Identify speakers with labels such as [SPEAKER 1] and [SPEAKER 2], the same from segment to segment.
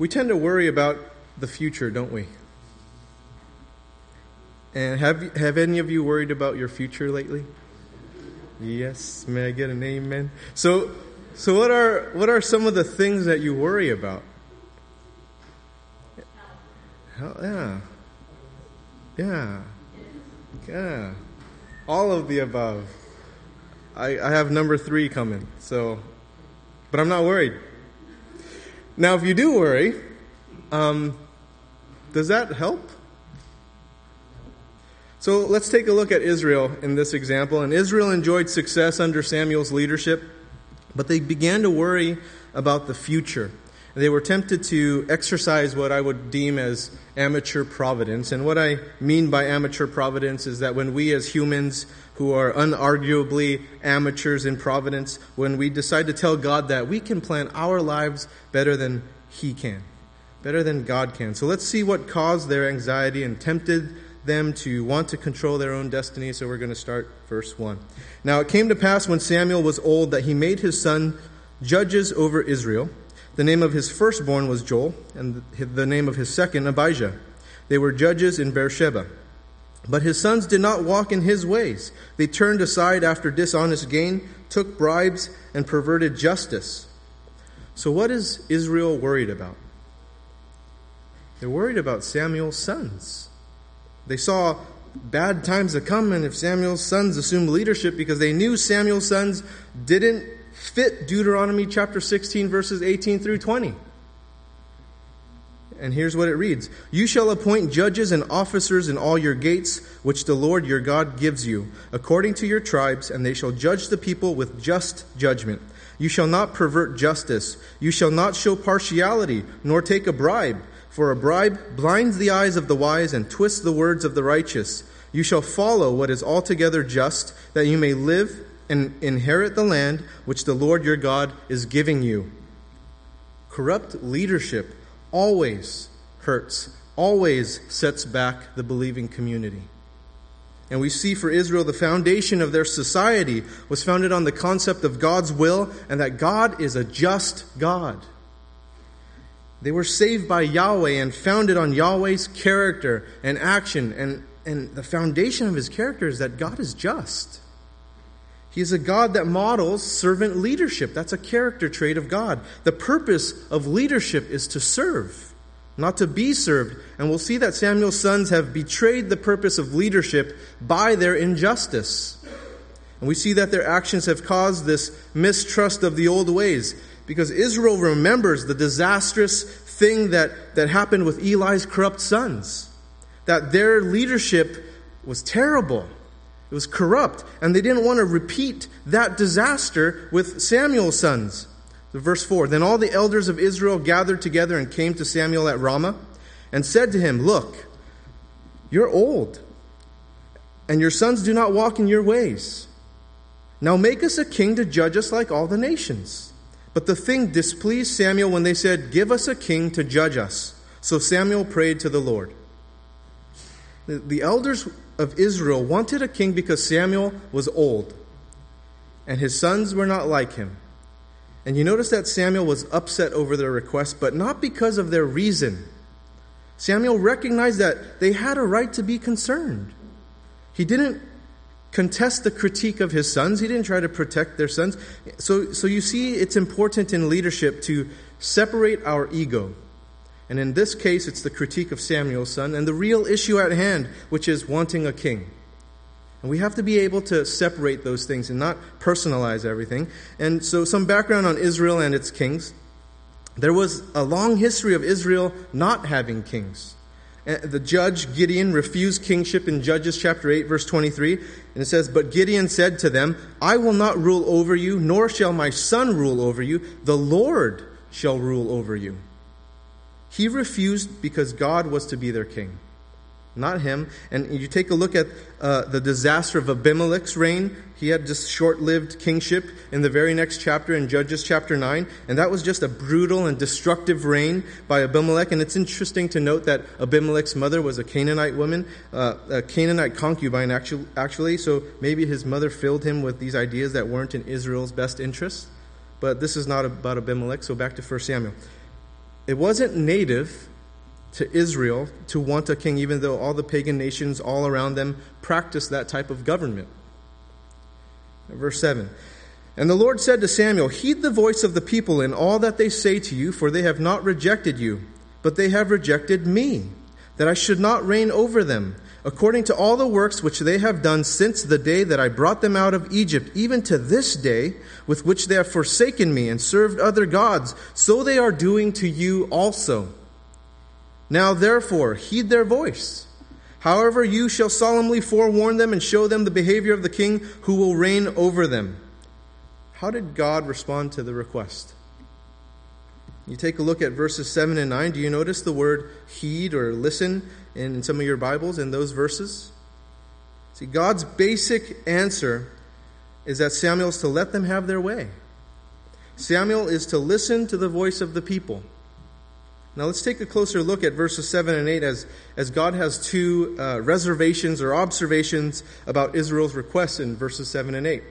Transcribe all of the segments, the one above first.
[SPEAKER 1] We tend to worry about the future, don't we? And have, have any of you worried about your future lately? Yes. May I get an amen? So, so what are, what are some of the things that you worry about? Hell, Yeah. Yeah. Yeah. All of the above. I, I have number three coming, so, but I'm not worried. Now, if you do worry, um, does that help? So let's take a look at Israel in this example. And Israel enjoyed success under Samuel's leadership, but they began to worry about the future. They were tempted to exercise what I would deem as amateur providence. And what I mean by amateur providence is that when we as humans who are unarguably amateurs in providence, when we decide to tell God that we can plan our lives better than He can, better than God can. So let's see what caused their anxiety and tempted them to want to control their own destiny. So we're going to start verse 1. Now it came to pass when Samuel was old that he made his son judges over Israel. The name of his firstborn was Joel, and the name of his second Abijah. They were judges in Beersheba. But his sons did not walk in his ways. They turned aside after dishonest gain, took bribes, and perverted justice. So, what is Israel worried about? They're worried about Samuel's sons. They saw bad times to come, and if Samuel's sons assumed leadership because they knew Samuel's sons didn't fit Deuteronomy chapter 16, verses 18 through 20. And here's what it reads You shall appoint judges and officers in all your gates, which the Lord your God gives you, according to your tribes, and they shall judge the people with just judgment. You shall not pervert justice. You shall not show partiality, nor take a bribe for a bribe blinds the eyes of the wise and twists the words of the righteous. You shall follow what is altogether just, that you may live and inherit the land which the Lord your God is giving you. Corrupt leadership always hurts, always sets back the believing community. And we see for Israel the foundation of their society was founded on the concept of God's will and that God is a just God. They were saved by Yahweh and founded on Yahweh's character and action. And, and the foundation of his character is that God is just. He is a God that models servant leadership. That's a character trait of God. The purpose of leadership is to serve, not to be served. And we'll see that Samuel's sons have betrayed the purpose of leadership by their injustice. And we see that their actions have caused this mistrust of the old ways because Israel remembers the disastrous thing that, that happened with Eli's corrupt sons. That their leadership was terrible. It was corrupt. And they didn't want to repeat that disaster with Samuel's sons. verse 4 Then all the elders of Israel gathered together and came to Samuel at Ramah and said to him, Look, you're old, and your sons do not walk in your ways. Now make us a king to judge us like all the nations. But the thing displeased Samuel when they said, Give us a king to judge us. So Samuel prayed to the Lord. The elders of Israel wanted a king because Samuel was old, and his sons were not like him. And you notice that Samuel was upset over their request, but not because of their reason. Samuel recognized that they had a right to be concerned. He didn't contest the critique of his sons. He didn't try to protect their sons. So, so you see, it's important in leadership to separate our ego. And in this case, it's the critique of Samuel's son and the real issue at hand, which is wanting a king. And we have to be able to separate those things and not personalize everything. And so, some background on Israel and its kings. There was a long history of Israel not having kings. Uh, the judge Gideon refused kingship in Judges chapter 8 verse 23 and it says but Gideon said to them I will not rule over you nor shall my son rule over you the Lord shall rule over you he refused because God was to be their king not him. And you take a look at uh, the disaster of Abimelech's reign. He had just short lived kingship in the very next chapter in Judges chapter 9. And that was just a brutal and destructive reign by Abimelech. And it's interesting to note that Abimelech's mother was a Canaanite woman, uh, a Canaanite concubine, actually. So maybe his mother filled him with these ideas that weren't in Israel's best interest. But this is not about Abimelech. So back to 1 Samuel. It wasn't native to Israel to want a king, even though all the pagan nations all around them practiced that type of government. Verse 7 And the Lord said to Samuel, Heed the voice of the people in all that they say to you, for they have not rejected you, but they have rejected me, that I should not reign over them, according to all the works which they have done since the day that I brought them out of Egypt, even to this day, with which they have forsaken me and served other gods, so they are doing to you also. Now, therefore, heed their voice. However, you shall solemnly forewarn them and show them the behavior of the king who will reign over them. How did God respond to the request? You take a look at verses 7 and 9. Do you notice the word heed or listen in some of your Bibles in those verses? See, God's basic answer is that Samuel is to let them have their way. Samuel is to listen to the voice of the people. Now let's take a closer look at verses 7 and 8 as, as God has two uh, reservations or observations about Israel's requests in verses 7 and 8.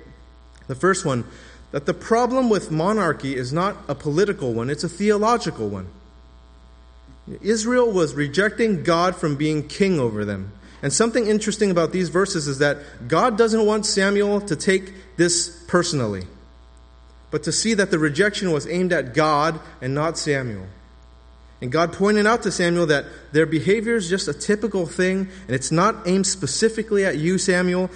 [SPEAKER 1] The first one, that the problem with monarchy is not a political one, it's a theological one. Israel was rejecting God from being king over them. And something interesting about these verses is that God doesn't want Samuel to take this personally, but to see that the rejection was aimed at God and not Samuel. And God pointed out to Samuel that their behavior is just a typical thing, and it's not aimed specifically at you, Samuel.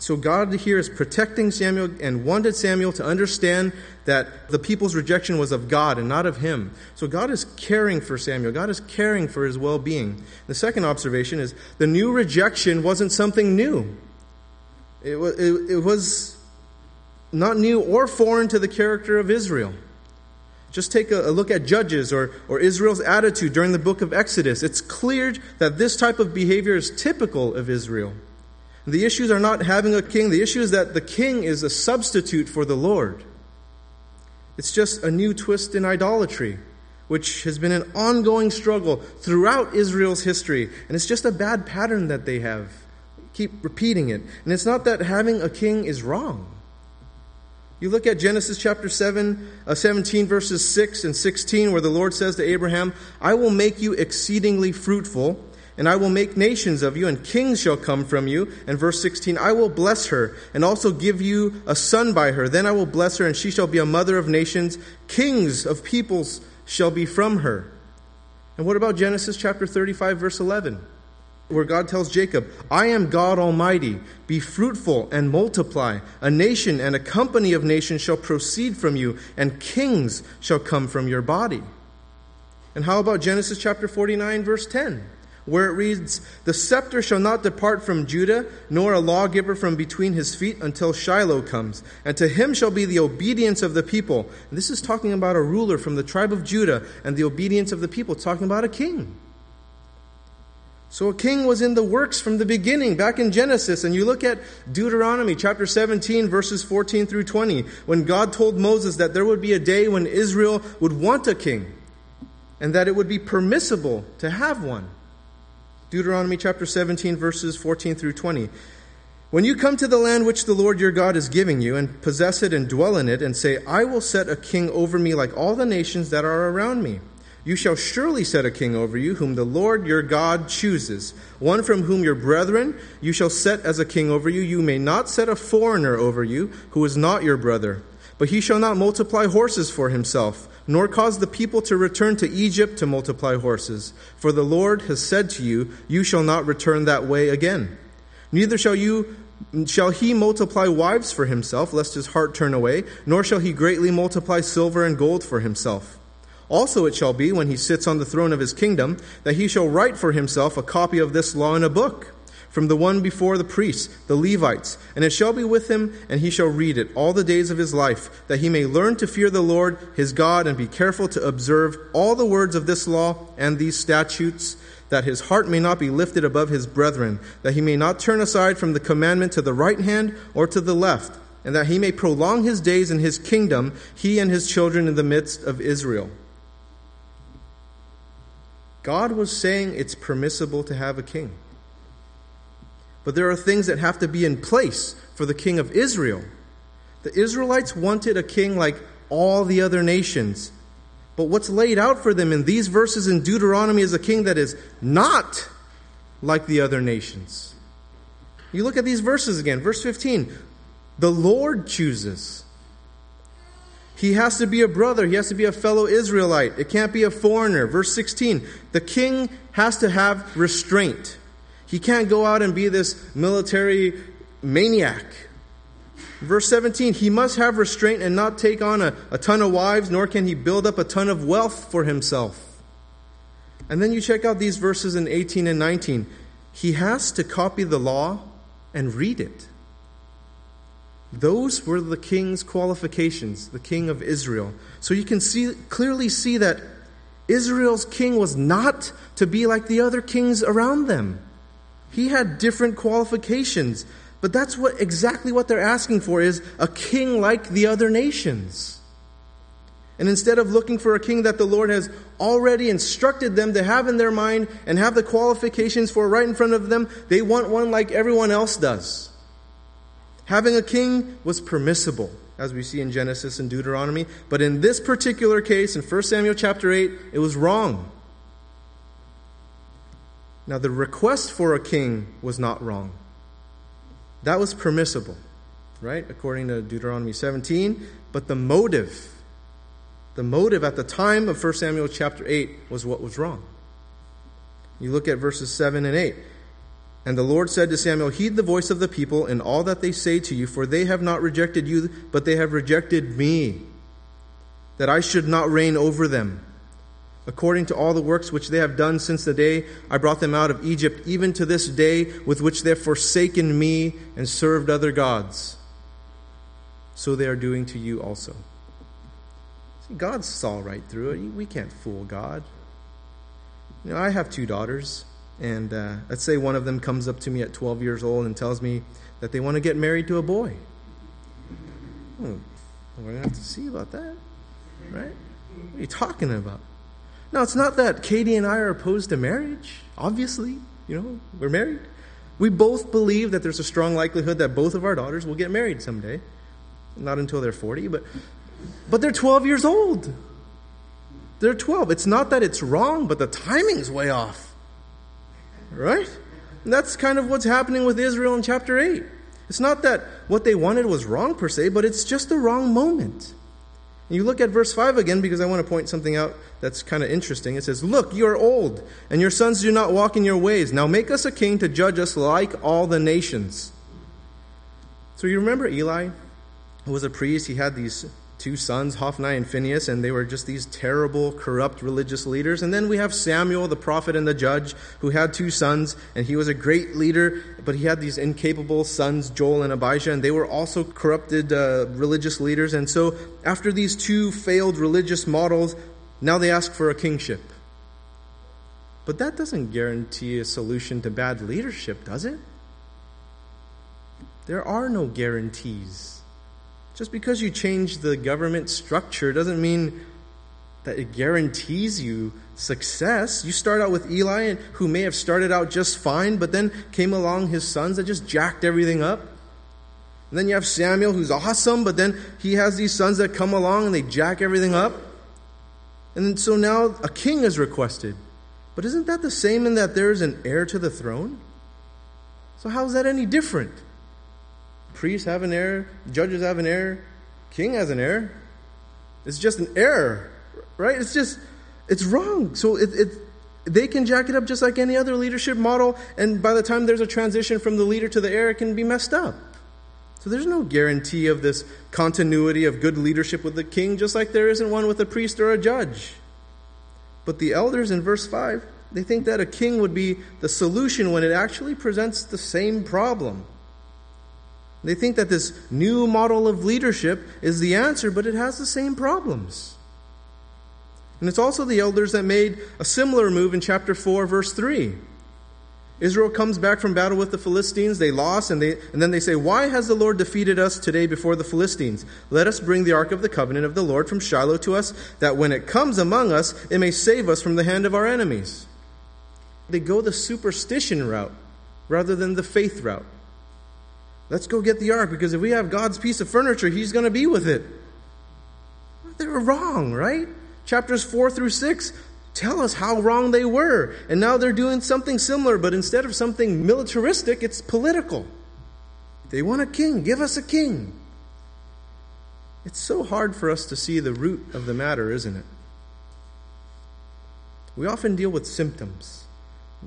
[SPEAKER 1] So God here is protecting Samuel and wanted Samuel to understand that the people's rejection was of God and not of him. So God is caring for Samuel. God is caring for his well being. The second observation is the new rejection wasn't something new, it was, it, it was not new or foreign to the character of Israel. Just take a, look at Judges or, or Israel's attitude during the book of Exodus. It's clear that this type of behavior is typical of Israel. The issues are not having a king, the issue is that the king is a substitute for the Lord. It's just a new twist in idolatry, which has been an ongoing struggle throughout Israel's history. And it's just a bad pattern that they have. Keep repeating it. And it's not that having a king is wrong. You look at Genesis chapter 7, uh, 17, verses 6 and 16, where the Lord says to Abraham, I will make you exceedingly fruitful, and I will make nations of you, and kings shall come from you. And verse 16, I will bless her, and also give you a son by her. Then I will bless her, and she shall be a mother of nations. Kings of peoples shall be from her. And what about Genesis chapter 35, verse 11? where God tells Jacob, I am God Almighty. Be fruitful and multiply. A nation and a company of nations shall proceed from you, and kings shall come from your body. And how about Genesis chapter 49, verse 10, where it reads, The scepter shall not depart from Judah, nor a lawgiver from between his feet until Shiloh comes, and to him shall be the obedience of the people. And this is talking about a ruler from the tribe of Judah and the obedience of the people, it's talking about a king. So a king was in the works from the beginning, back in Genesis. And you look at Deuteronomy chapter 17, verses 14 through 20, when God told Moses that there would be a day when Israel would want a king and that it would be permissible to have one. Deuteronomy chapter 17, verses 14 through 20. When you come to the land which the Lord your God is giving you, and possess it and dwell in it, and say, I will set a king over me like all the nations that are around me. You shall surely set a king over you, whom the Lord your God chooses, one from whom your brethren you shall set as a king over you. You may not set a foreigner over you, who is not your brother. But he shall not multiply horses for himself, nor cause the people to return to Egypt to multiply horses. For the Lord has said to you, You shall not return that way again. Neither shall you shall he multiply wives for himself, lest his heart turn away, nor shall he greatly multiply silver and gold for himself. Also it shall be, when he sits on the throne of his kingdom, that he shall write for himself a copy of this law in a book, from the one before the priests, the Levites, and it shall be with him, and he shall read it all the days of his life, that he may learn to fear the Lord his God, and be careful to observe all the words of this law and these statutes, that his heart may not be lifted above his brethren, that he may not turn aside from the commandment to the right hand or to the left, and that he may prolong his days in his kingdom, he and his children in the midst of Israel. God was saying it's permissible to have a king. But there are things that have to be in place for the king of Israel. The Israelites wanted a king like all the other nations. But what's laid out for them in these verses in Deuteronomy is a king that is not like the other nations. You look at these verses again. Verse 15 The Lord chooses. He has to be a brother. He has to be a fellow Israelite. It can't be a foreigner. Verse 16 The king has to have restraint. He can't go out and be this military maniac. Verse 17, he must have restraint and not take on a, a ton of wives, nor can he build up a ton of wealth for himself. And then you check out these verses in 18 and 19. He has to copy the law and read it. Those were the king's qualifications, the king of Israel. So you can see clearly see that Israel's king was not to be like the other kings around them. He had different qualifications. But that's what exactly what they're asking for is a king like the other nations. And instead of looking for a king that the Lord has already instructed them to have in their mind and have the qualifications for right in front of them, they want one like everyone else does. Having a king was permissible, as we see in Genesis and Deuteronomy, but in this particular case, in 1 Samuel chapter 8, it was wrong. Now, the request for a king was not wrong. That was permissible, right? According to Deuteronomy 17. But the motive, the motive at the time of 1 Samuel chapter 8 was what was wrong. You look at verses 7 and 8. And the Lord said to Samuel, Heed the voice of the people in all that they say to you, for they have not rejected you, but they have rejected me, that I should not reign over them according to all the works which they have done since the day I brought them out of Egypt, even to this day, with which they have forsaken me and served other gods. So they are doing to you also. See, God saw right through it. We can't fool God. You know, I have two daughters, and uh, let's say one of them comes up to me at 12 years old and tells me that they want to get married to a boy. Hmm, we're going to have to see about that, right? What are you talking about? Now, it's not that Katie and I are opposed to marriage. Obviously, you know, we're married. We both believe that there's a strong likelihood that both of our daughters will get married someday. Not until they're 40, but but they're 12 years old. They're 12. It's not that it's wrong, but the timing's way off. Right? And that's kind of what's happening with Israel in chapter 8. It's not that what they wanted was wrong per se, but it's just the wrong moment. You look at verse 5 again because I want to point something out that's kind of interesting. It says, Look, you are old, and your sons do not walk in your ways. Now make us a king to judge us like all the nations. So you remember Eli, who was a priest? He had these two sons, Hophni and Phinehas, and they were just these terrible, corrupt religious leaders. And then we have Samuel, the prophet and the judge, who had two sons, and he was a great leader, but he had these incapable sons, Joel and Abijah, and they were also corrupted uh, religious leaders. And so, after these two failed religious models, now they ask for a kingship. But that doesn't guarantee a solution to bad leadership, does it? There are no guarantees. Just because you change the government structure doesn't mean that it guarantees you success. You start out with Eli, who may have started out just fine, but then came along his sons that just jacked everything up. And then you have Samuel, who's awesome, but then he has these sons that come along and they jack everything up. And so now a king is requested. But isn't that the same in that there's an heir to the throne? So how is that any different? Priests have an heir, judges have an heir, king has an heir. It's just an error, right? It's just, it's wrong. So it, it, they can jack it up just like any other leadership model, and by the time there's a transition from the leader to the heir, it can be messed up. So there's no guarantee of this continuity of good leadership with the king, just like there isn't one with a priest or a judge. But the elders in verse 5, they think that a king would be the solution when it actually presents the same problem. They think that this new model of leadership is the answer, but it has the same problems. And it's also the elders that made a similar move in chapter 4, verse 3. Israel comes back from battle with the Philistines. They lost, and, they, and then they say, Why has the Lord defeated us today before the Philistines? Let us bring the ark of the covenant of the Lord from Shiloh to us, that when it comes among us, it may save us from the hand of our enemies. They go the superstition route rather than the faith route. Let's go get the ark because if we have God's piece of furniture, He's going to be with it. They were wrong, right? Chapters 4 through 6 tell us how wrong they were. And now they're doing something similar, but instead of something militaristic, it's political. They want a king. Give us a king. It's so hard for us to see the root of the matter, isn't it? We often deal with symptoms.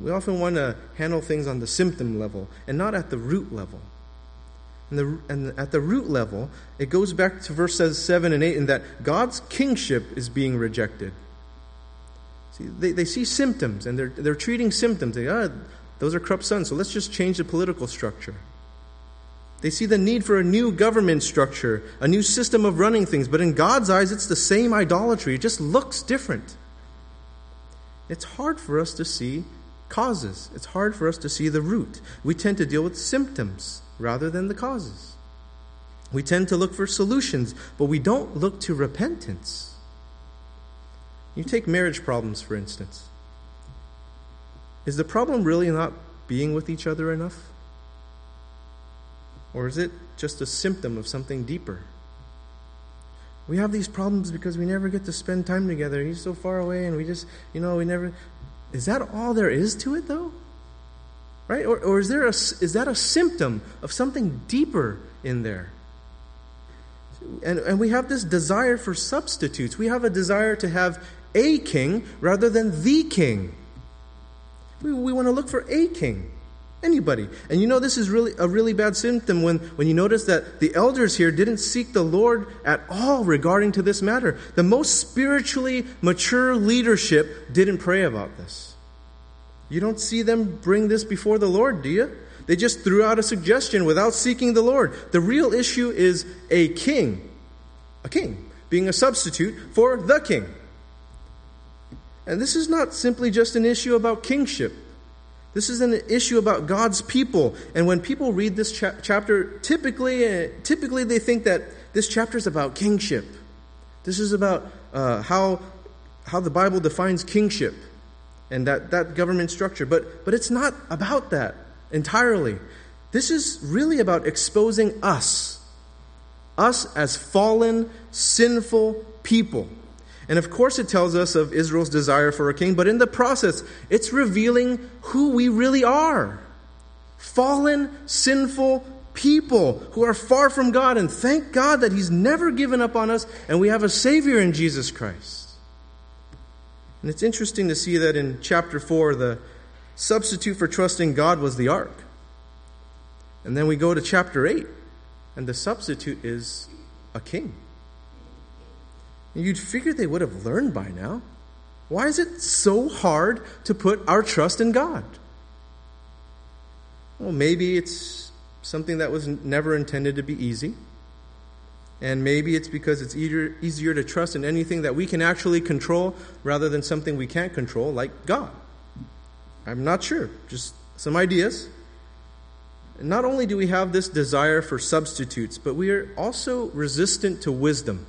[SPEAKER 1] We often want to handle things on the symptom level and not at the root level. And, the, and at the root level, it goes back to verses 7 and 8 in that God's kingship is being rejected. See, they, they see symptoms and they're, they're treating symptoms. They, ah, those are corrupt sons, so let's just change the political structure. They see the need for a new government structure, a new system of running things, but in God's eyes, it's the same idolatry. It just looks different. It's hard for us to see causes, it's hard for us to see the root. We tend to deal with symptoms rather than the causes. We tend to look for solutions, but we don't look to repentance. You take marriage problems, for instance. Is the problem really not being with each other enough? Or is it just a symptom of something deeper? We have these problems because we never get to spend time together. He's so far away, and we just, you know, we never. Is that all there is to it, though? Right? Or, or is, there a, is that a symptom of something deeper in there? And, and we have this desire for substitutes. We have a desire to have a king rather than the king. We, we want to look for a king. Anybody. And you know this is really a really bad symptom when, when you notice that the elders here didn't seek the Lord at all regarding to this matter. The most spiritually mature leadership didn't pray about this. You don't see them bring this before the Lord, do you? They just threw out a suggestion without seeking the Lord. The real issue is a king. A king being a substitute for the king. And this is not simply just an issue about kingship. This is an issue about God's people. And when people read this cha- chapter, typically, uh, typically they think that this chapter is about kingship. This is about uh, how, how the Bible defines kingship and that, that government structure. But, but it's not about that entirely. This is really about exposing us, us as fallen, sinful people. And of course, it tells us of Israel's desire for a king, but in the process, it's revealing who we really are fallen, sinful people who are far from God. And thank God that He's never given up on us, and we have a Savior in Jesus Christ. And it's interesting to see that in chapter 4, the substitute for trusting God was the ark. And then we go to chapter 8, and the substitute is a king. You'd figure they would have learned by now. Why is it so hard to put our trust in God? Well, maybe it's something that was never intended to be easy. And maybe it's because it's easier, easier to trust in anything that we can actually control rather than something we can't control, like God. I'm not sure. Just some ideas. Not only do we have this desire for substitutes, but we are also resistant to wisdom.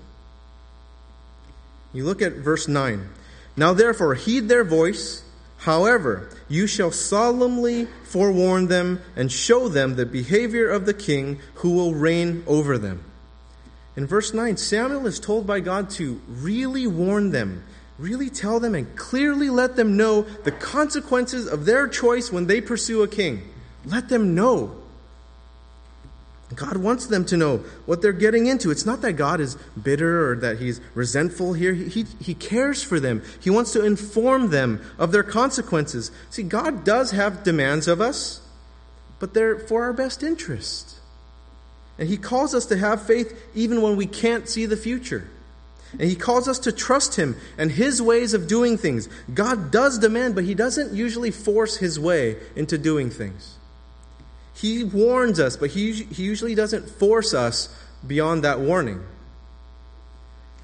[SPEAKER 1] You look at verse 9. Now therefore, heed their voice. However, you shall solemnly forewarn them and show them the behavior of the king who will reign over them. In verse 9, Samuel is told by God to really warn them, really tell them, and clearly let them know the consequences of their choice when they pursue a king. Let them know. God wants them to know what they're getting into. It's not that God is bitter or that he's resentful here. He, he, he, cares for them. He wants to inform them of their consequences. See, God does have demands of us, but they're for our best interest. And He calls us to have faith even when we can't see the future. And He calls us to trust Him and His ways of doing things. God does demand, but He doesn't usually force His way into doing things. He warns us, but he, he usually doesn't force us beyond that warning.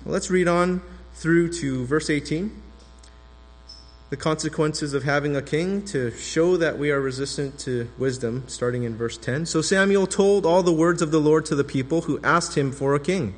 [SPEAKER 1] Let's read on through to verse 18. The consequences of having a king to show that we are resistant to wisdom, starting in verse 10. So Samuel told all the words of the Lord to the people who asked him for a king.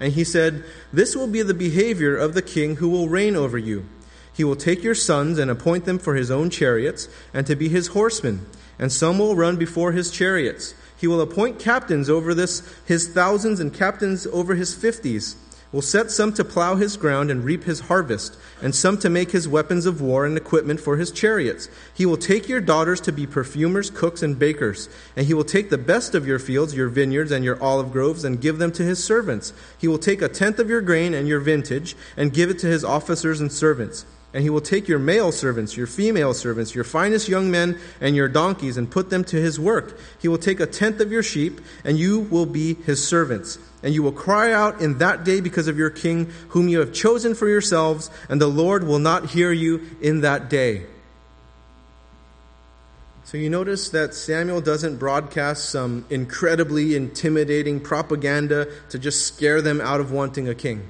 [SPEAKER 1] And he said, This will be the behavior of the king who will reign over you. He will take your sons and appoint them for his own chariots and to be his horsemen and some will run before his chariots. He will appoint captains over this his thousands and captains over his fifties. Will set some to plow his ground and reap his harvest, and some to make his weapons of war and equipment for his chariots. He will take your daughters to be perfumers, cooks, and bakers. And he will take the best of your fields, your vineyards, and your olive groves, and give them to his servants. He will take a tenth of your grain and your vintage, and give it to his officers and servants. And he will take your male servants, your female servants, your finest young men, and your donkeys, and put them to his work. He will take a tenth of your sheep, and you will be his servants. And you will cry out in that day because of your king, whom you have chosen for yourselves, and the Lord will not hear you in that day. So you notice that Samuel doesn't broadcast some incredibly intimidating propaganda to just scare them out of wanting a king.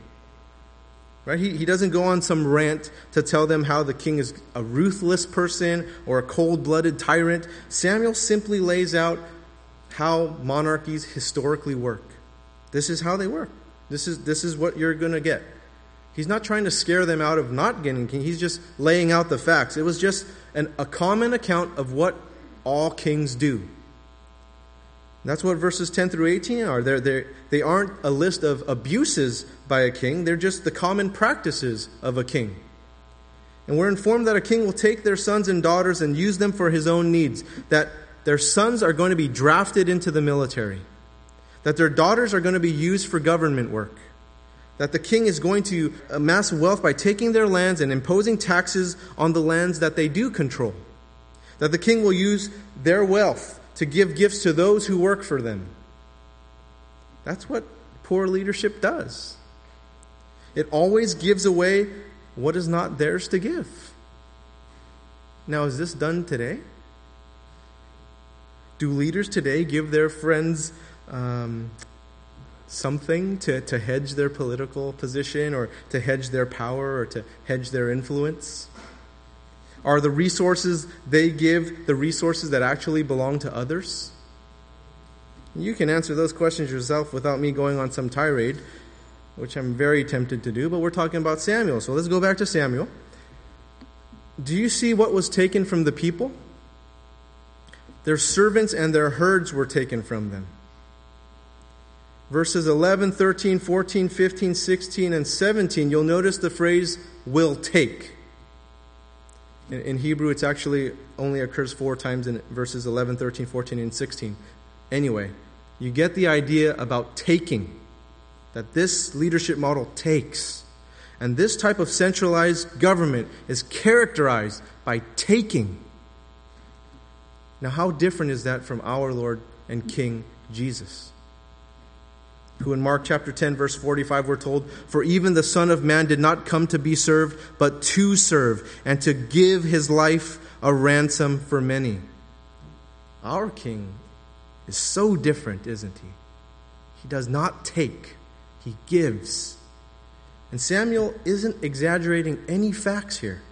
[SPEAKER 1] Right? He, he doesn't go on some rant to tell them how the king is a ruthless person or a cold blooded tyrant. Samuel simply lays out how monarchies historically work. This is how they work. This is, this is what you're going to get. He's not trying to scare them out of not getting king. He's just laying out the facts. It was just an, a common account of what all kings do. That's what verses 10 through 18 are. They're, they're, they aren't a list of abuses by a king, they're just the common practices of a king. And we're informed that a king will take their sons and daughters and use them for his own needs, that their sons are going to be drafted into the military, that their daughters are going to be used for government work, that the king is going to amass wealth by taking their lands and imposing taxes on the lands that they do control, that the king will use their wealth to give gifts to those who work for them. That's what poor leadership does. It always gives away what is not theirs to give. Now, is this done today? Do leaders today give their friends um, something to, to hedge their political position or to hedge their power or to hedge their influence? Are the resources they give the resources that actually belong to others? You can answer those questions yourself without me going on some tirade, which I'm very tempted to do, but we're talking about Samuel. So let's go back to Samuel. Do you see what was taken from the people? Their servants and their herds were taken from them. Verses 11, 13, 14, 15, 16, and 17, you'll notice the phrase will take. In, in Hebrew, it actually only occurs four times in verses 11, 13, 14, and 16. Anyway, you get the idea about taking, that this leadership model takes. And this type of centralized government is characterized by taking. Now, how different is that from our Lord and King Jesus? Who in Mark chapter 10, verse 45, we're told, For even the Son of Man did not come to be served, but to serve, and to give his life a ransom for many. Our King is so different, isn't he? He does not take, he gives. And Samuel isn't exaggerating any facts here.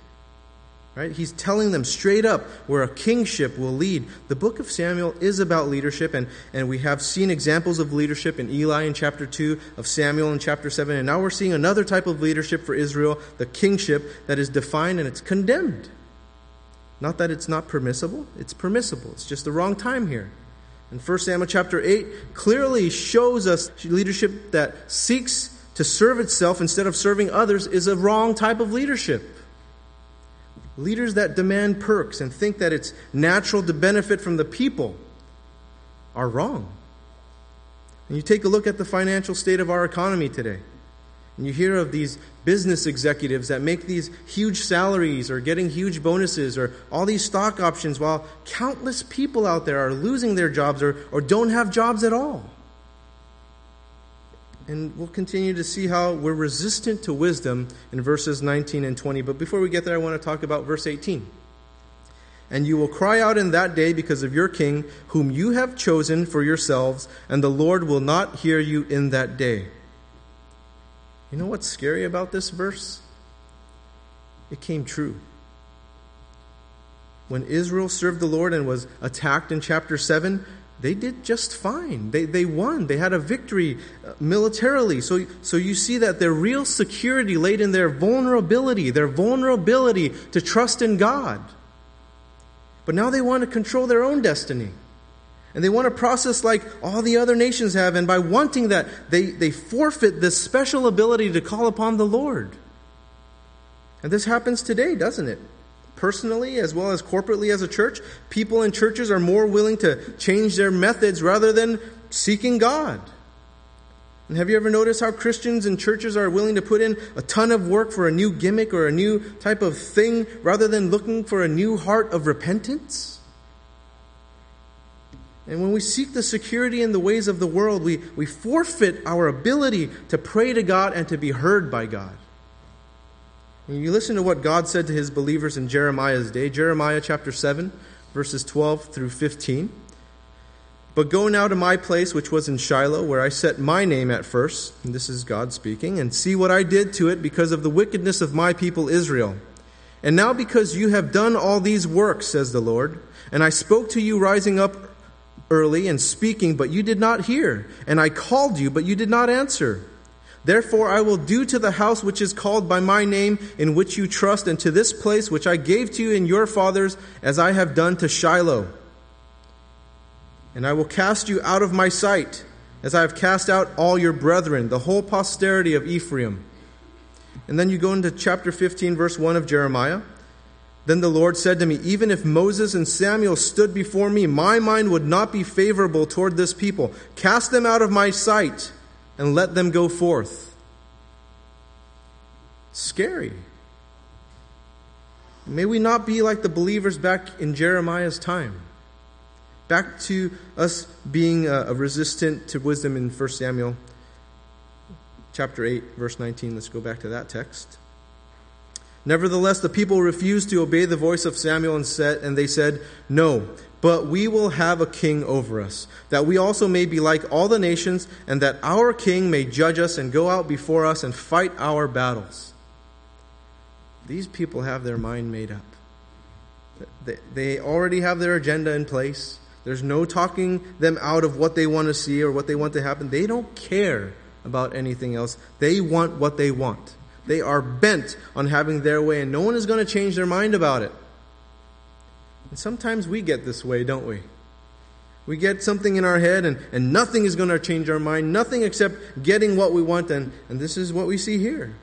[SPEAKER 1] Right? He's telling them straight up where a kingship will lead. The book of Samuel is about leadership, and, and we have seen examples of leadership in Eli in chapter 2, of Samuel in chapter 7, and now we're seeing another type of leadership for Israel, the kingship that is defined and it's condemned. Not that it's not permissible, it's permissible. It's just the wrong time here. And 1 Samuel chapter 8 clearly shows us leadership that seeks to serve itself instead of serving others is a wrong type of leadership. Leaders that demand perks and think that it's natural to benefit from the people are wrong. And you take a look at the financial state of our economy today, and you hear of these business executives that make these huge salaries or getting huge bonuses or all these stock options while countless people out there are losing their jobs or, or don't have jobs at all. And we'll continue to see how we're resistant to wisdom in verses 19 and 20. But before we get there, I want to talk about verse 18. And you will cry out in that day because of your king, whom you have chosen for yourselves, and the Lord will not hear you in that day. You know what's scary about this verse? It came true. When Israel served the Lord and was attacked in chapter 7, they did just fine. They, they won. They had a victory uh, militarily. So, so you see that their real security laid in their vulnerability, their vulnerability to trust in God. But now they want to control their own destiny. And they want to process like all the other nations have, and by wanting that, they, they forfeit this special ability to call upon the Lord. And this happens today, doesn't it? Personally, as well as corporately as a church, people in churches are more willing to change their methods rather than seeking God. And have you ever noticed how Christians and churches are willing to put in a ton of work for a new gimmick or a new type of thing rather than looking for a new heart of repentance? And when we seek the security in the ways of the world, we, we forfeit our ability to pray to God and to be heard by God. And you listen to what God said to his believers in Jeremiah's day, Jeremiah chapter 7, verses 12 through 15. But go now to my place, which was in Shiloh, where I set my name at first, and this is God speaking, and see what I did to it because of the wickedness of my people Israel. And now because you have done all these works, says the Lord, and I spoke to you rising up early and speaking, but you did not hear. And I called you, but you did not answer. Therefore, I will do to the house which is called by my name, in which you trust, and to this place which I gave to you and your fathers, as I have done to Shiloh. And I will cast you out of my sight, as I have cast out all your brethren, the whole posterity of Ephraim. And then you go into chapter 15, verse 1 of Jeremiah. Then the Lord said to me, Even if Moses and Samuel stood before me, my mind would not be favorable toward this people. Cast them out of my sight and let them go forth. Scary. May we not be like the believers back in Jeremiah's time. Back to us being uh, resistant to wisdom in 1 Samuel chapter 8, verse 19. Let's go back to that text. Nevertheless, the people refused to obey the voice of Samuel and, said, and they said, No, but we will have a king over us, that we also may be like all the nations, and that our king may judge us and go out before us and fight our battles. These people have their mind made up. They already have their agenda in place. There's no talking them out of what they want to see or what they want to happen. They don't care about anything else. They want what they want. They are bent on having their way, and no one is going to change their mind about it. And sometimes we get this way, don't we? We get something in our head, and, and nothing is going to change our mind, nothing except getting what we want, and, and this is what we see here.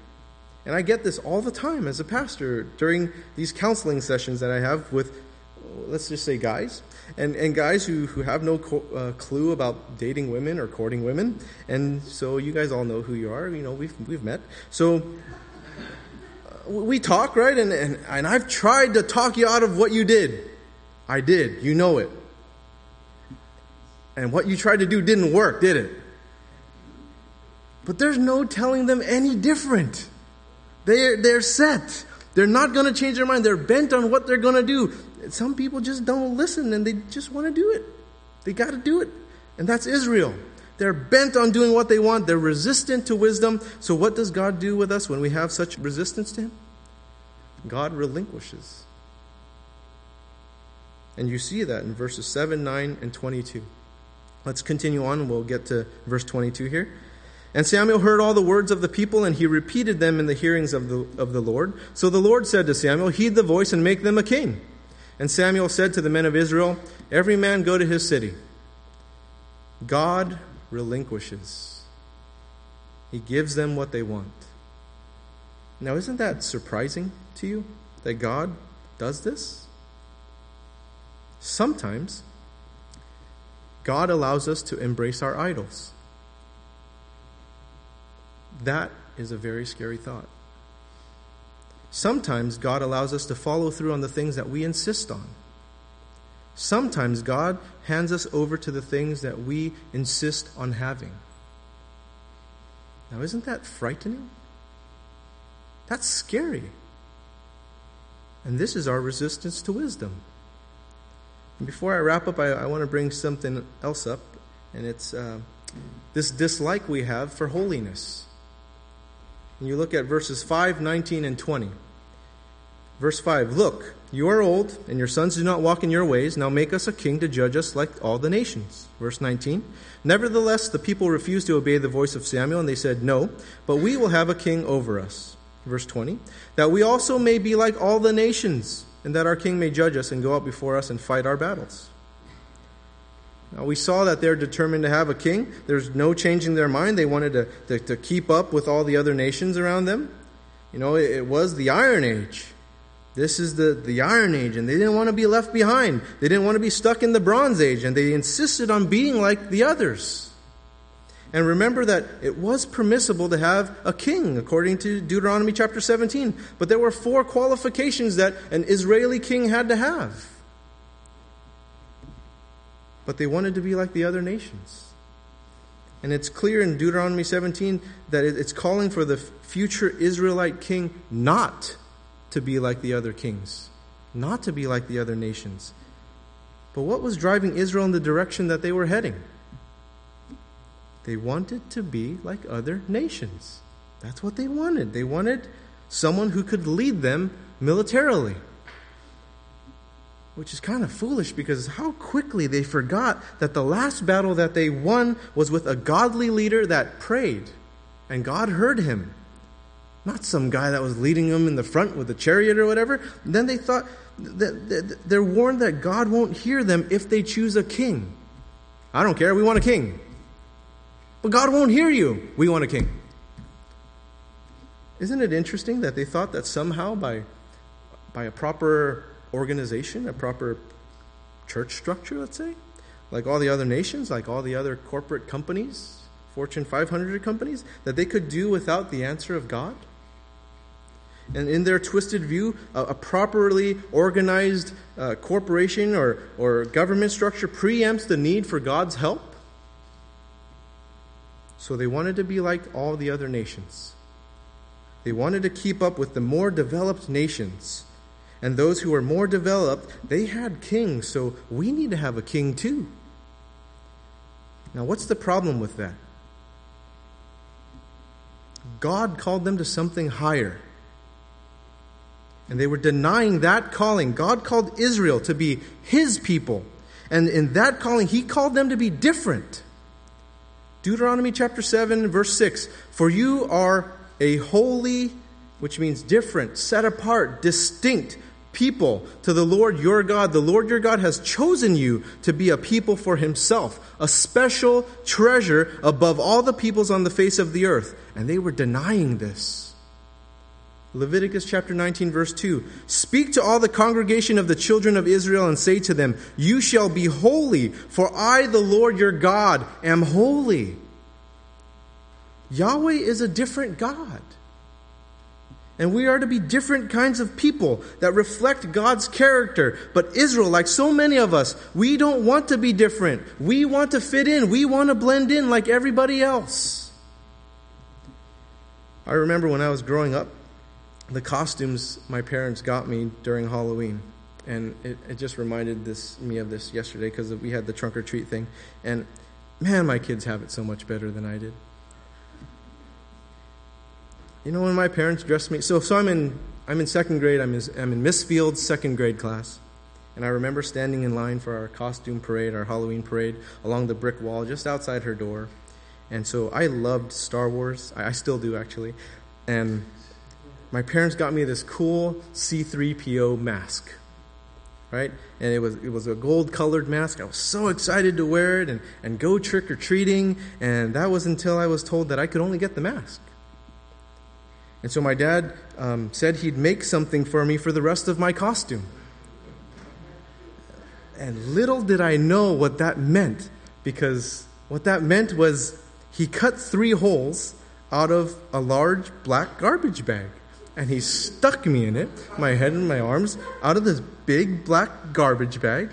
[SPEAKER 1] And I get this all the time as a pastor during these counseling sessions that I have with, let's just say, guys and, and guys who, who have no co- uh, clue about dating women or courting women. And so you guys all know who you are. You know, we've, we've met. So uh, we talk, right? And, and, and I've tried to talk you out of what you did. I did. You know it. And what you tried to do didn't work, did it? But there's no telling them any different. They're, they're set. They're not going to change their mind. They're bent on what they're going to do some people just don't listen and they just want to do it. They got to do it. And that's Israel. They're bent on doing what they want. They're resistant to wisdom. So, what does God do with us when we have such resistance to Him? God relinquishes. And you see that in verses 7, 9, and 22. Let's continue on. We'll get to verse 22 here. And Samuel heard all the words of the people, and he repeated them in the hearings of the, of the Lord. So the Lord said to Samuel, Heed the voice and make them a king. And Samuel said to the men of Israel, Every man go to his city. God relinquishes, He gives them what they want. Now, isn't that surprising to you that God does this? Sometimes God allows us to embrace our idols. That is a very scary thought. Sometimes God allows us to follow through on the things that we insist on. Sometimes God hands us over to the things that we insist on having. Now, isn't that frightening? That's scary. And this is our resistance to wisdom. Before I wrap up, I, I want to bring something else up, and it's uh, this dislike we have for holiness. And you look at verses 5, 19, and 20. Verse 5 Look, you are old, and your sons do not walk in your ways. Now make us a king to judge us like all the nations. Verse 19 Nevertheless, the people refused to obey the voice of Samuel, and they said, No, but we will have a king over us. Verse 20 That we also may be like all the nations, and that our king may judge us and go out before us and fight our battles. Now, we saw that they're determined to have a king. There's no changing their mind. They wanted to, to, to keep up with all the other nations around them. You know, it, it was the Iron Age. This is the, the Iron Age, and they didn't want to be left behind. They didn't want to be stuck in the Bronze Age, and they insisted on being like the others. And remember that it was permissible to have a king, according to Deuteronomy chapter 17. But there were four qualifications that an Israeli king had to have but they wanted to be like the other nations. And it's clear in Deuteronomy 17 that it's calling for the future Israelite king not to be like the other kings, not to be like the other nations. But what was driving Israel in the direction that they were heading? They wanted to be like other nations. That's what they wanted. They wanted someone who could lead them militarily which is kind of foolish because how quickly they forgot that the last battle that they won was with a godly leader that prayed and God heard him. Not some guy that was leading them in the front with a chariot or whatever. Then they thought that they're warned that God won't hear them if they choose a king. I don't care, we want a king. But God won't hear you. We want a king. Isn't it interesting that they thought that somehow by by a proper organization, a proper church structure, let's say, like all the other nations, like all the other corporate companies, Fortune 500 companies, that they could do without the answer of God? And in their twisted view, a, a properly organized uh, corporation or, or government structure preempts the need for God's help. So they wanted to be like all the other nations. They wanted to keep up with the more developed nations and those who were more developed, they had kings, so we need to have a king too. Now, what's the problem with that? God called them to something higher. And they were denying that calling. God called Israel to be his people. And in that calling, he called them to be different. Deuteronomy chapter 7, verse 6 For you are a holy, which means different, set apart, distinct, people to the Lord your God. The Lord your God has chosen you to be a people for himself, a special treasure above all the peoples on the face of the earth. And they were denying this. Leviticus chapter 19, verse 2 Speak to all the congregation of the children of Israel and say to them, You shall be holy, for I, the Lord your God, am holy. Yahweh is a different God. And we are to be different kinds of people that reflect God's character. But Israel, like so many of us, we don't want to be different. We want to fit in. We want to blend in like everybody else. I remember when I was growing up, the costumes my parents got me during Halloween. And it, it just reminded this, me of this yesterday because we had the trunk or treat thing. And man, my kids have it so much better than I did. You know, when my parents dressed me, so, so I'm, in, I'm in second grade, I'm in, I'm in Miss Field's second grade class. And I remember standing in line for our costume parade, our Halloween parade, along the brick wall just outside her door. And so I loved Star Wars. I, I still do, actually. And my parents got me this cool C3PO mask, right? And it was, it was a gold colored mask. I was so excited to wear it and, and go trick or treating. And that was until I was told that I could only get the mask. And so my dad um, said he'd make something for me for the rest of my costume. And little did I know what that meant, because what that meant was he cut three holes out of a large black garbage bag. And he stuck me in it, my head and my arms, out of this big black garbage bag.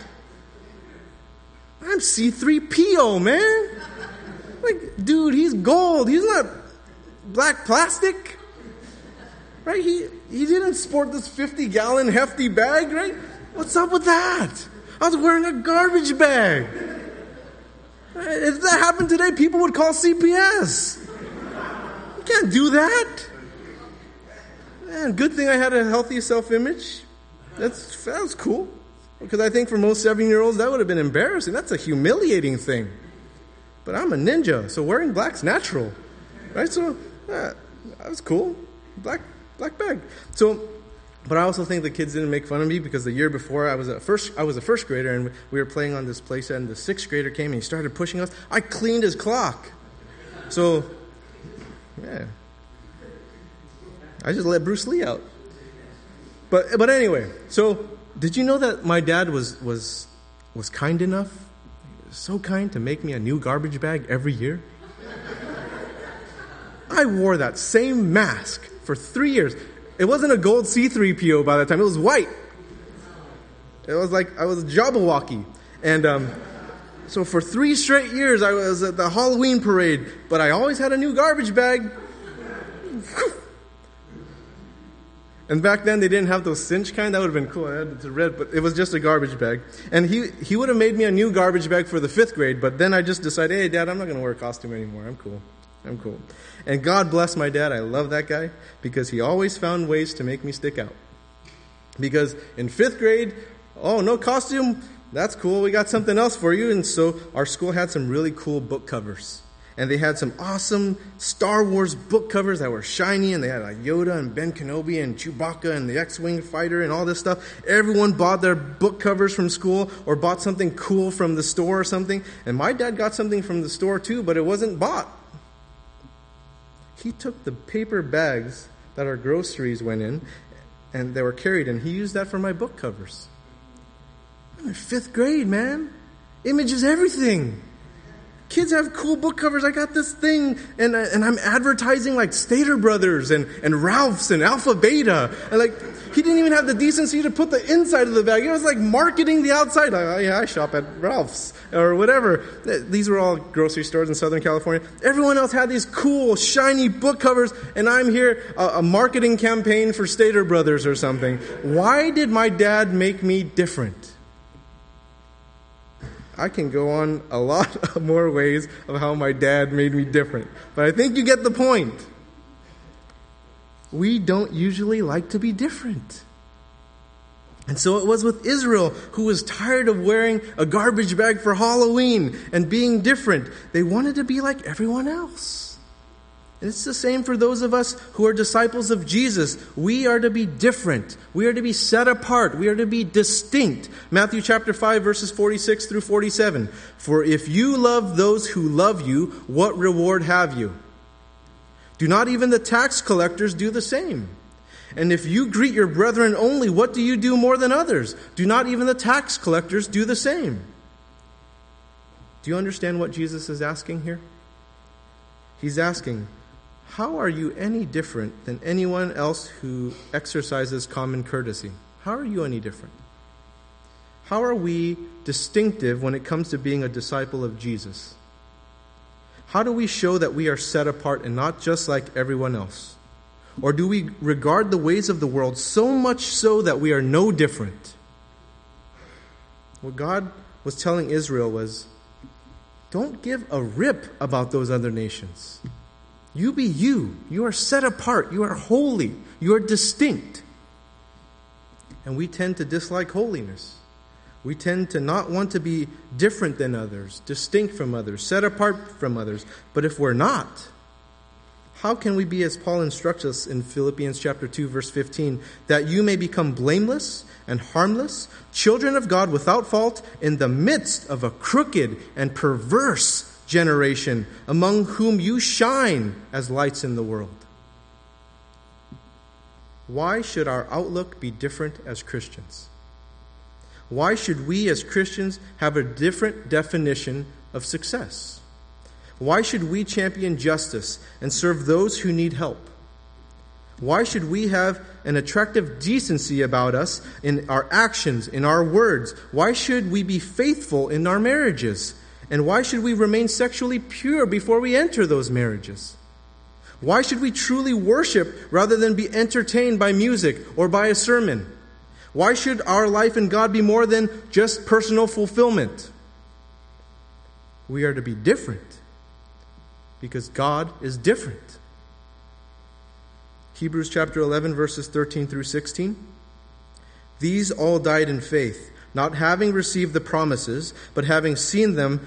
[SPEAKER 1] I'm C3PO, man. Like, dude, he's gold. He's not black plastic right? He, he didn't sport this 50 gallon hefty bag, right? What's up with that? I was wearing a garbage bag. If that happened today, people would call CPS. You can't do that. Man, good thing I had a healthy self image. That's, that was cool. Because I think for most seven year olds, that would have been embarrassing. That's a humiliating thing. But I'm a ninja, so wearing black's natural. Right? So, uh, that was cool. Black black bag. So But I also think the kids didn't make fun of me because the year before I was a first I was a first grader and we were playing on this playset and the sixth grader came and he started pushing us. I cleaned his clock. So yeah. I just let Bruce Lee out. But but anyway, so did you know that my dad was was was kind enough, so kind to make me a new garbage bag every year? I wore that same mask for three years. It wasn't a gold C3PO by that time, it was white. It was like I was Jabberwocky. And um, so for three straight years, I was at the Halloween parade, but I always had a new garbage bag. And back then they didn't have those cinch kind. That would have been cool. I had red, but it was just a garbage bag. And he, he would have made me a new garbage bag for the fifth grade, but then I just decided, hey, Dad, I'm not going to wear a costume anymore. I'm cool. I'm cool. And God bless my dad. I love that guy because he always found ways to make me stick out. Because in fifth grade, oh, no costume? That's cool. We got something else for you. And so our school had some really cool book covers. And they had some awesome Star Wars book covers that were shiny, and they had like Yoda and Ben Kenobi and Chewbacca and the X Wing fighter and all this stuff. Everyone bought their book covers from school or bought something cool from the store or something. And my dad got something from the store too, but it wasn't bought he took the paper bags that our groceries went in and they were carried, and he used that for my book covers. I'm in fifth grade, man. Images everything. Kids have cool book covers. I got this thing, and, and I'm advertising like Stater Brothers and, and Ralph's and Alpha Beta. And like, he didn't even have the decency to put the inside of the bag. It was like marketing the outside. Like, oh, yeah, I shop at Ralph's or whatever. These were all grocery stores in Southern California. Everyone else had these cool, shiny book covers, and I'm here, a, a marketing campaign for Stater Brothers or something. Why did my dad make me different? I can go on a lot more ways of how my dad made me different, but I think you get the point we don't usually like to be different. And so it was with Israel, who was tired of wearing a garbage bag for Halloween and being different. They wanted to be like everyone else. And it's the same for those of us who are disciples of Jesus. We are to be different. We are to be set apart. We are to be distinct. Matthew chapter 5 verses 46 through 47. For if you love those who love you, what reward have you? Do not even the tax collectors do the same? And if you greet your brethren only, what do you do more than others? Do not even the tax collectors do the same? Do you understand what Jesus is asking here? He's asking, How are you any different than anyone else who exercises common courtesy? How are you any different? How are we distinctive when it comes to being a disciple of Jesus? How do we show that we are set apart and not just like everyone else? Or do we regard the ways of the world so much so that we are no different? What God was telling Israel was don't give a rip about those other nations. You be you. You are set apart. You are holy. You are distinct. And we tend to dislike holiness. We tend to not want to be different than others, distinct from others, set apart from others. But if we're not, how can we be as Paul instructs us in Philippians chapter 2 verse 15 that you may become blameless and harmless, children of God without fault in the midst of a crooked and perverse generation among whom you shine as lights in the world? Why should our outlook be different as Christians? Why should we as Christians have a different definition of success? Why should we champion justice and serve those who need help? Why should we have an attractive decency about us in our actions, in our words? Why should we be faithful in our marriages? And why should we remain sexually pure before we enter those marriages? Why should we truly worship rather than be entertained by music or by a sermon? Why should our life in God be more than just personal fulfillment? We are to be different because God is different. Hebrews chapter 11, verses 13 through 16. These all died in faith, not having received the promises, but having seen them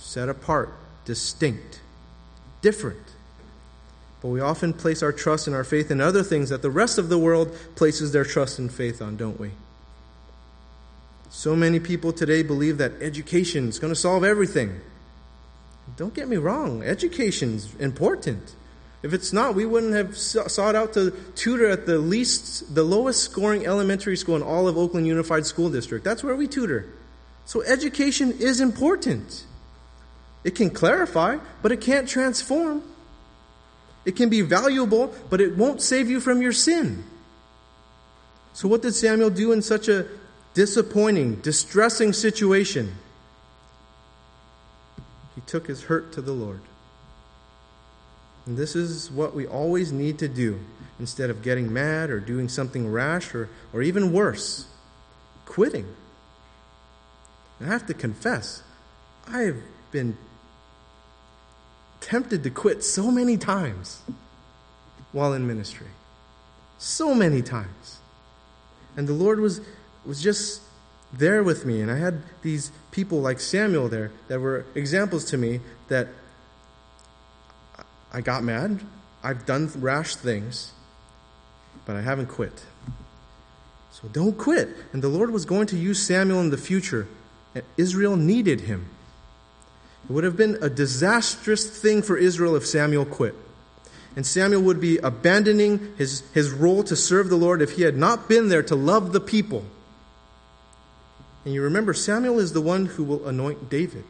[SPEAKER 1] set apart, distinct, different. But we often place our trust and our faith in other things that the rest of the world places their trust and faith on, don't we? So many people today believe that education is going to solve everything. Don't get me wrong, education is important. If it's not, we wouldn't have sought out to tutor at the least, the lowest scoring elementary school in all of Oakland Unified School District. That's where we tutor. So education is important. It can clarify, but it can't transform. It can be valuable, but it won't save you from your sin. So, what did Samuel do in such a disappointing, distressing situation? He took his hurt to the Lord. And this is what we always need to do instead of getting mad or doing something rash or, or even worse, quitting. And I have to confess, I have been tempted to quit so many times while in ministry. So many times. And the Lord was, was just there with me. And I had these people like Samuel there that were examples to me that I got mad. I've done rash things, but I haven't quit. So don't quit. And the Lord was going to use Samuel in the future. And Israel needed him. It would have been a disastrous thing for Israel if Samuel quit. And Samuel would be abandoning his, his role to serve the Lord if he had not been there to love the people. And you remember, Samuel is the one who will anoint David.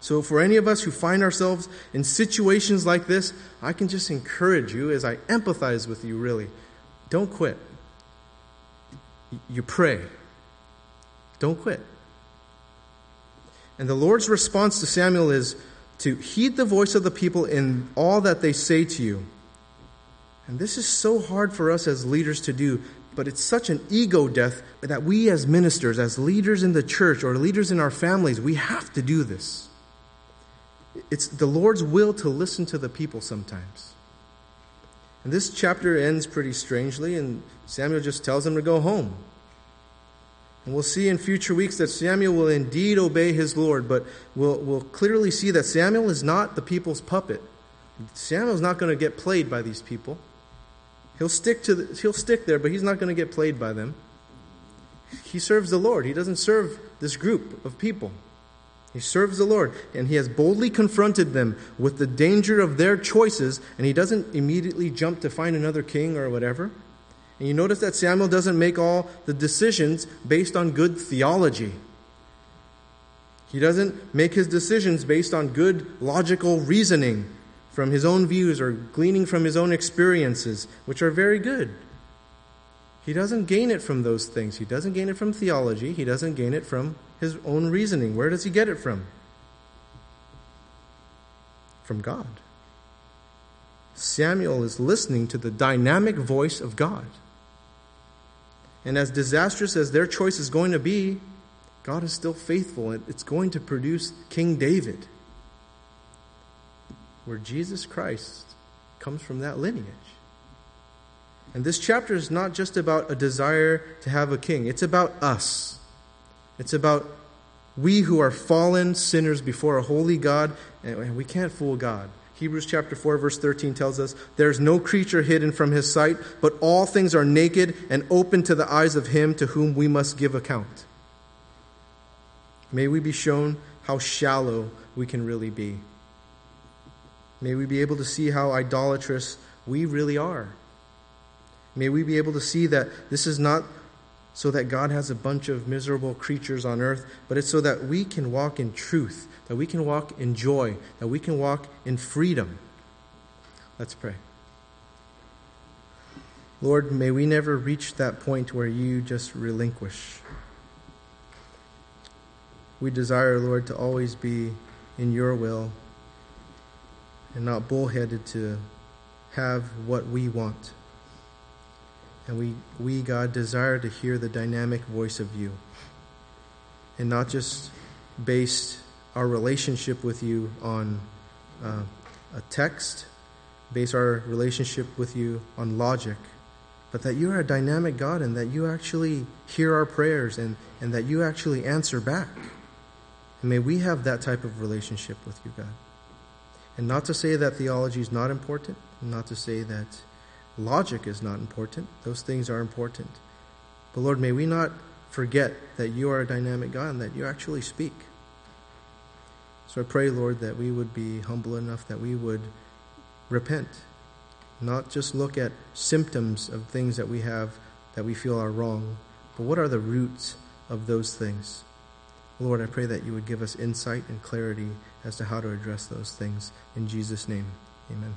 [SPEAKER 1] So, for any of us who find ourselves in situations like this, I can just encourage you as I empathize with you, really. Don't quit. You pray. Don't quit. And the Lord's response to Samuel is to heed the voice of the people in all that they say to you. And this is so hard for us as leaders to do, but it's such an ego death that we as ministers, as leaders in the church or leaders in our families, we have to do this. It's the Lord's will to listen to the people sometimes. And this chapter ends pretty strangely, and Samuel just tells them to go home. And we'll see in future weeks that Samuel will indeed obey his Lord, but we'll, we'll clearly see that Samuel is not the people's puppet. Samuel's not going to get played by these people. He'll stick, to the, he'll stick there, but he's not going to get played by them. He serves the Lord. He doesn't serve this group of people. He serves the Lord, and he has boldly confronted them with the danger of their choices, and he doesn't immediately jump to find another king or whatever. And you notice that Samuel doesn't make all the decisions based on good theology. He doesn't make his decisions based on good logical reasoning from his own views or gleaning from his own experiences, which are very good. He doesn't gain it from those things. He doesn't gain it from theology. He doesn't gain it from his own reasoning. Where does he get it from? From God. Samuel is listening to the dynamic voice of God. And as disastrous as their choice is going to be, God is still faithful. And it's going to produce King David, where Jesus Christ comes from that lineage. And this chapter is not just about a desire to have a king, it's about us. It's about we who are fallen sinners before a holy God, and we can't fool God. Hebrews chapter 4 verse 13 tells us, "There is no creature hidden from his sight, but all things are naked and open to the eyes of him to whom we must give account." May we be shown how shallow we can really be. May we be able to see how idolatrous we really are. May we be able to see that this is not so that God has a bunch of miserable creatures on earth, but it's so that we can walk in truth that we can walk in joy, that we can walk in freedom. Let's pray. Lord, may we never reach that point where you just relinquish. We desire, Lord, to always be in your will and not bullheaded to have what we want. And we, we, God, desire to hear the dynamic voice of you and not just base our relationship with you on uh, a text, base our relationship with you on logic, but that you are a dynamic God and that you actually hear our prayers and, and that you actually answer back. And may we have that type of relationship with you, God. And not to say that theology is not important, not to say that logic is not important. Those things are important. But Lord, may we not forget that you are a dynamic God and that you actually speak. So I pray, Lord, that we would be humble enough that we would repent, not just look at symptoms of things that we have that we feel are wrong, but what are the roots of those things? Lord, I pray that you would give us insight and clarity as to how to address those things. In Jesus' name, amen.